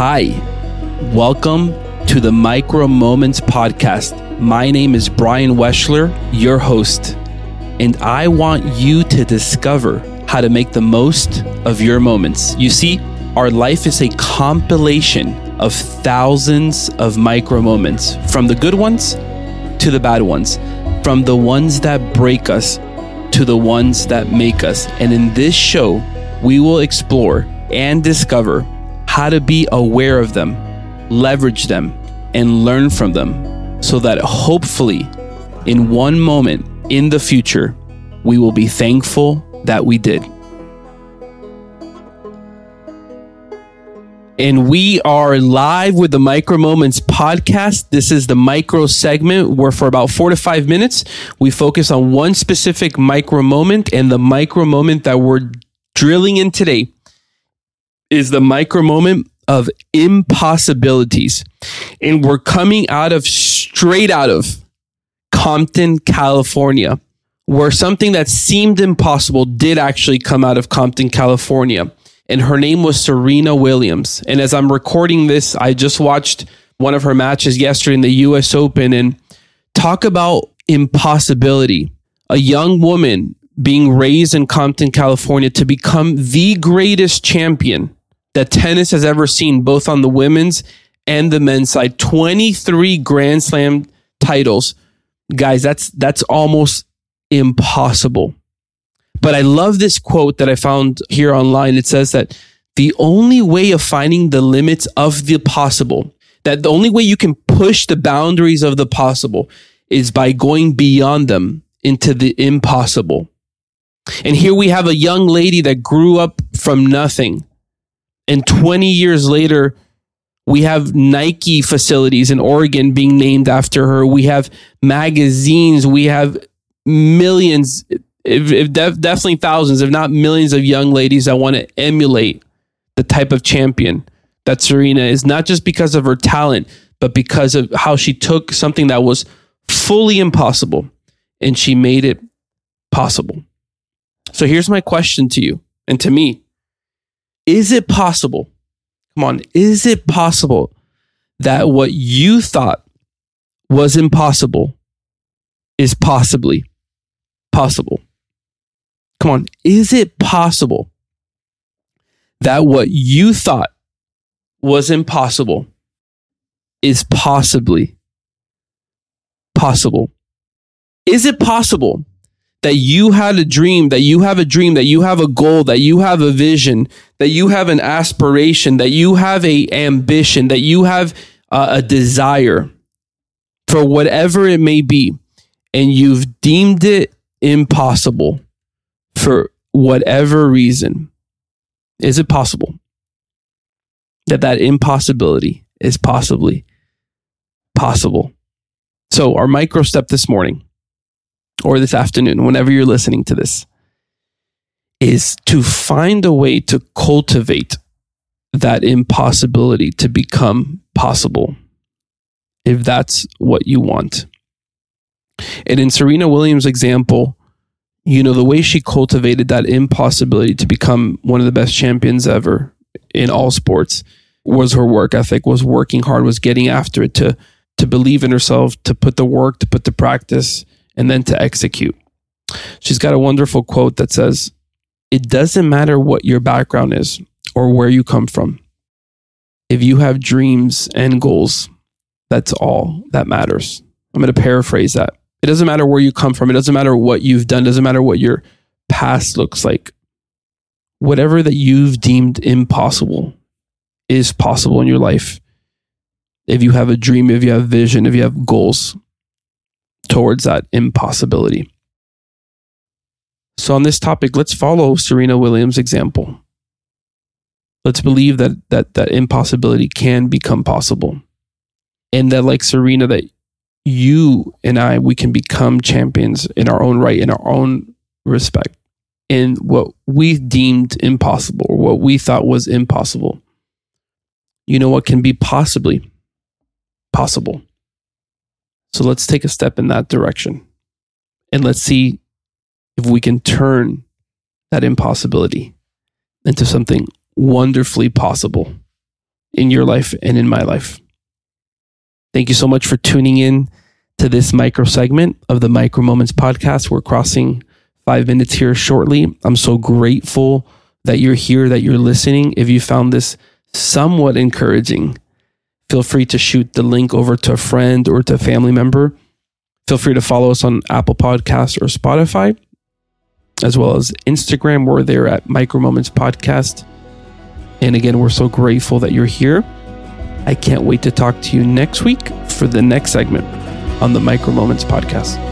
Hi, welcome to the Micro Moments Podcast. My name is Bryan Weschler, your host, and I want you to discover how to make the most of your moments. You see, our life is a compilation of thousands of micro moments, from the good ones to the bad ones, from the ones that break us to the ones that make us. And in this show, we will explore and discover how to be aware of them, leverage them, and learn from them so that hopefully, in one moment in the future, we will be thankful that we did. And we are live with the Micro Moments podcast. This is the micro segment where, for about four to five minutes, we focus on one specific micro moment. And the micro moment that we're drilling in today is the micro moment of impossibilities. And we're coming out of straight out of Compton, California, where something that seemed impossible did actually come out of Compton, California. And her name was Serena Williams. And as I'm recording this, I just watched one of her matches yesterday in the US Open and talk about impossibility. A young woman being raised in Compton, California to become the greatest champion that tennis has ever seen, both on the women's and the men's side. 23 Grand Slam titles. Guys, that's that's almost impossible. But I love this quote that I found here online. It says that the only way of finding the limits of the possible, that the only way you can push the boundaries of the possible is by going beyond them into the impossible. And here we have a young lady that grew up from nothing and 20 years later, we have Nike facilities in Oregon being named after her. We have magazines. We have millions, if, if def, definitely thousands, if not millions of young ladies that want to emulate the type of champion that Serena is, not just because of her talent, but because of how she took something that was fully impossible and she made it possible. So here's my question to you and to me is it possible? Come on, is it possible that what you thought was impossible is possibly possible? Come on, is it possible that what you thought was impossible is possibly possible? Is it possible that you had a dream, that you have a dream, that you have a goal, that you have a vision, that you have an aspiration, that you have a ambition, that you have a desire for whatever it may be, and you've deemed it impossible for whatever reason. Is it possible that that impossibility is possibly possible? So, our micro step this morning or this afternoon, whenever you're listening to this, is to find a way to cultivate that impossibility to become possible if that's what you want. And in Serena Williams' example, you know, the way she cultivated that impossibility to become one of the best champions ever in all sports was her work ethic, was working hard, was getting after it, to to believe in herself, to put the work, to put the practice, and then to execute. She's got a wonderful quote that says, It doesn't matter what your background is or where you come from. If you have dreams and goals, that's all that matters. I'm going to paraphrase that. It doesn't matter where you come from. It doesn't matter what you've done. It doesn't matter what your past looks like. Whatever that you've deemed impossible is possible in your life. If you have a dream, if you have vision, if you have goals, towards that impossibility. So, on this topic, let's follow Serena Williams' example. Let's believe that, that that impossibility can become possible. And that, like Serena, that you and I, we can become champions in our own right, in our own respect, in what we deemed impossible or what we thought was impossible. You know what can be possibly possible. So let's take a step in that direction and let's see if we can turn that impossibility into something wonderfully possible in your life and in my life. Thank you so much for tuning in to this micro segment of the Micro Moments podcast. We're crossing five minutes here shortly. I'm so grateful that you're here, that you're listening. If you found this somewhat encouraging, feel free to shoot the link over to a friend or to a family member. Feel free to follow us on Apple Podcasts or Spotify, as well as Instagram. We're there at Micro Moments Podcast. And again, we're so grateful that you're here. I can't wait to talk to you next week for the next segment on the Micro Moments Podcast.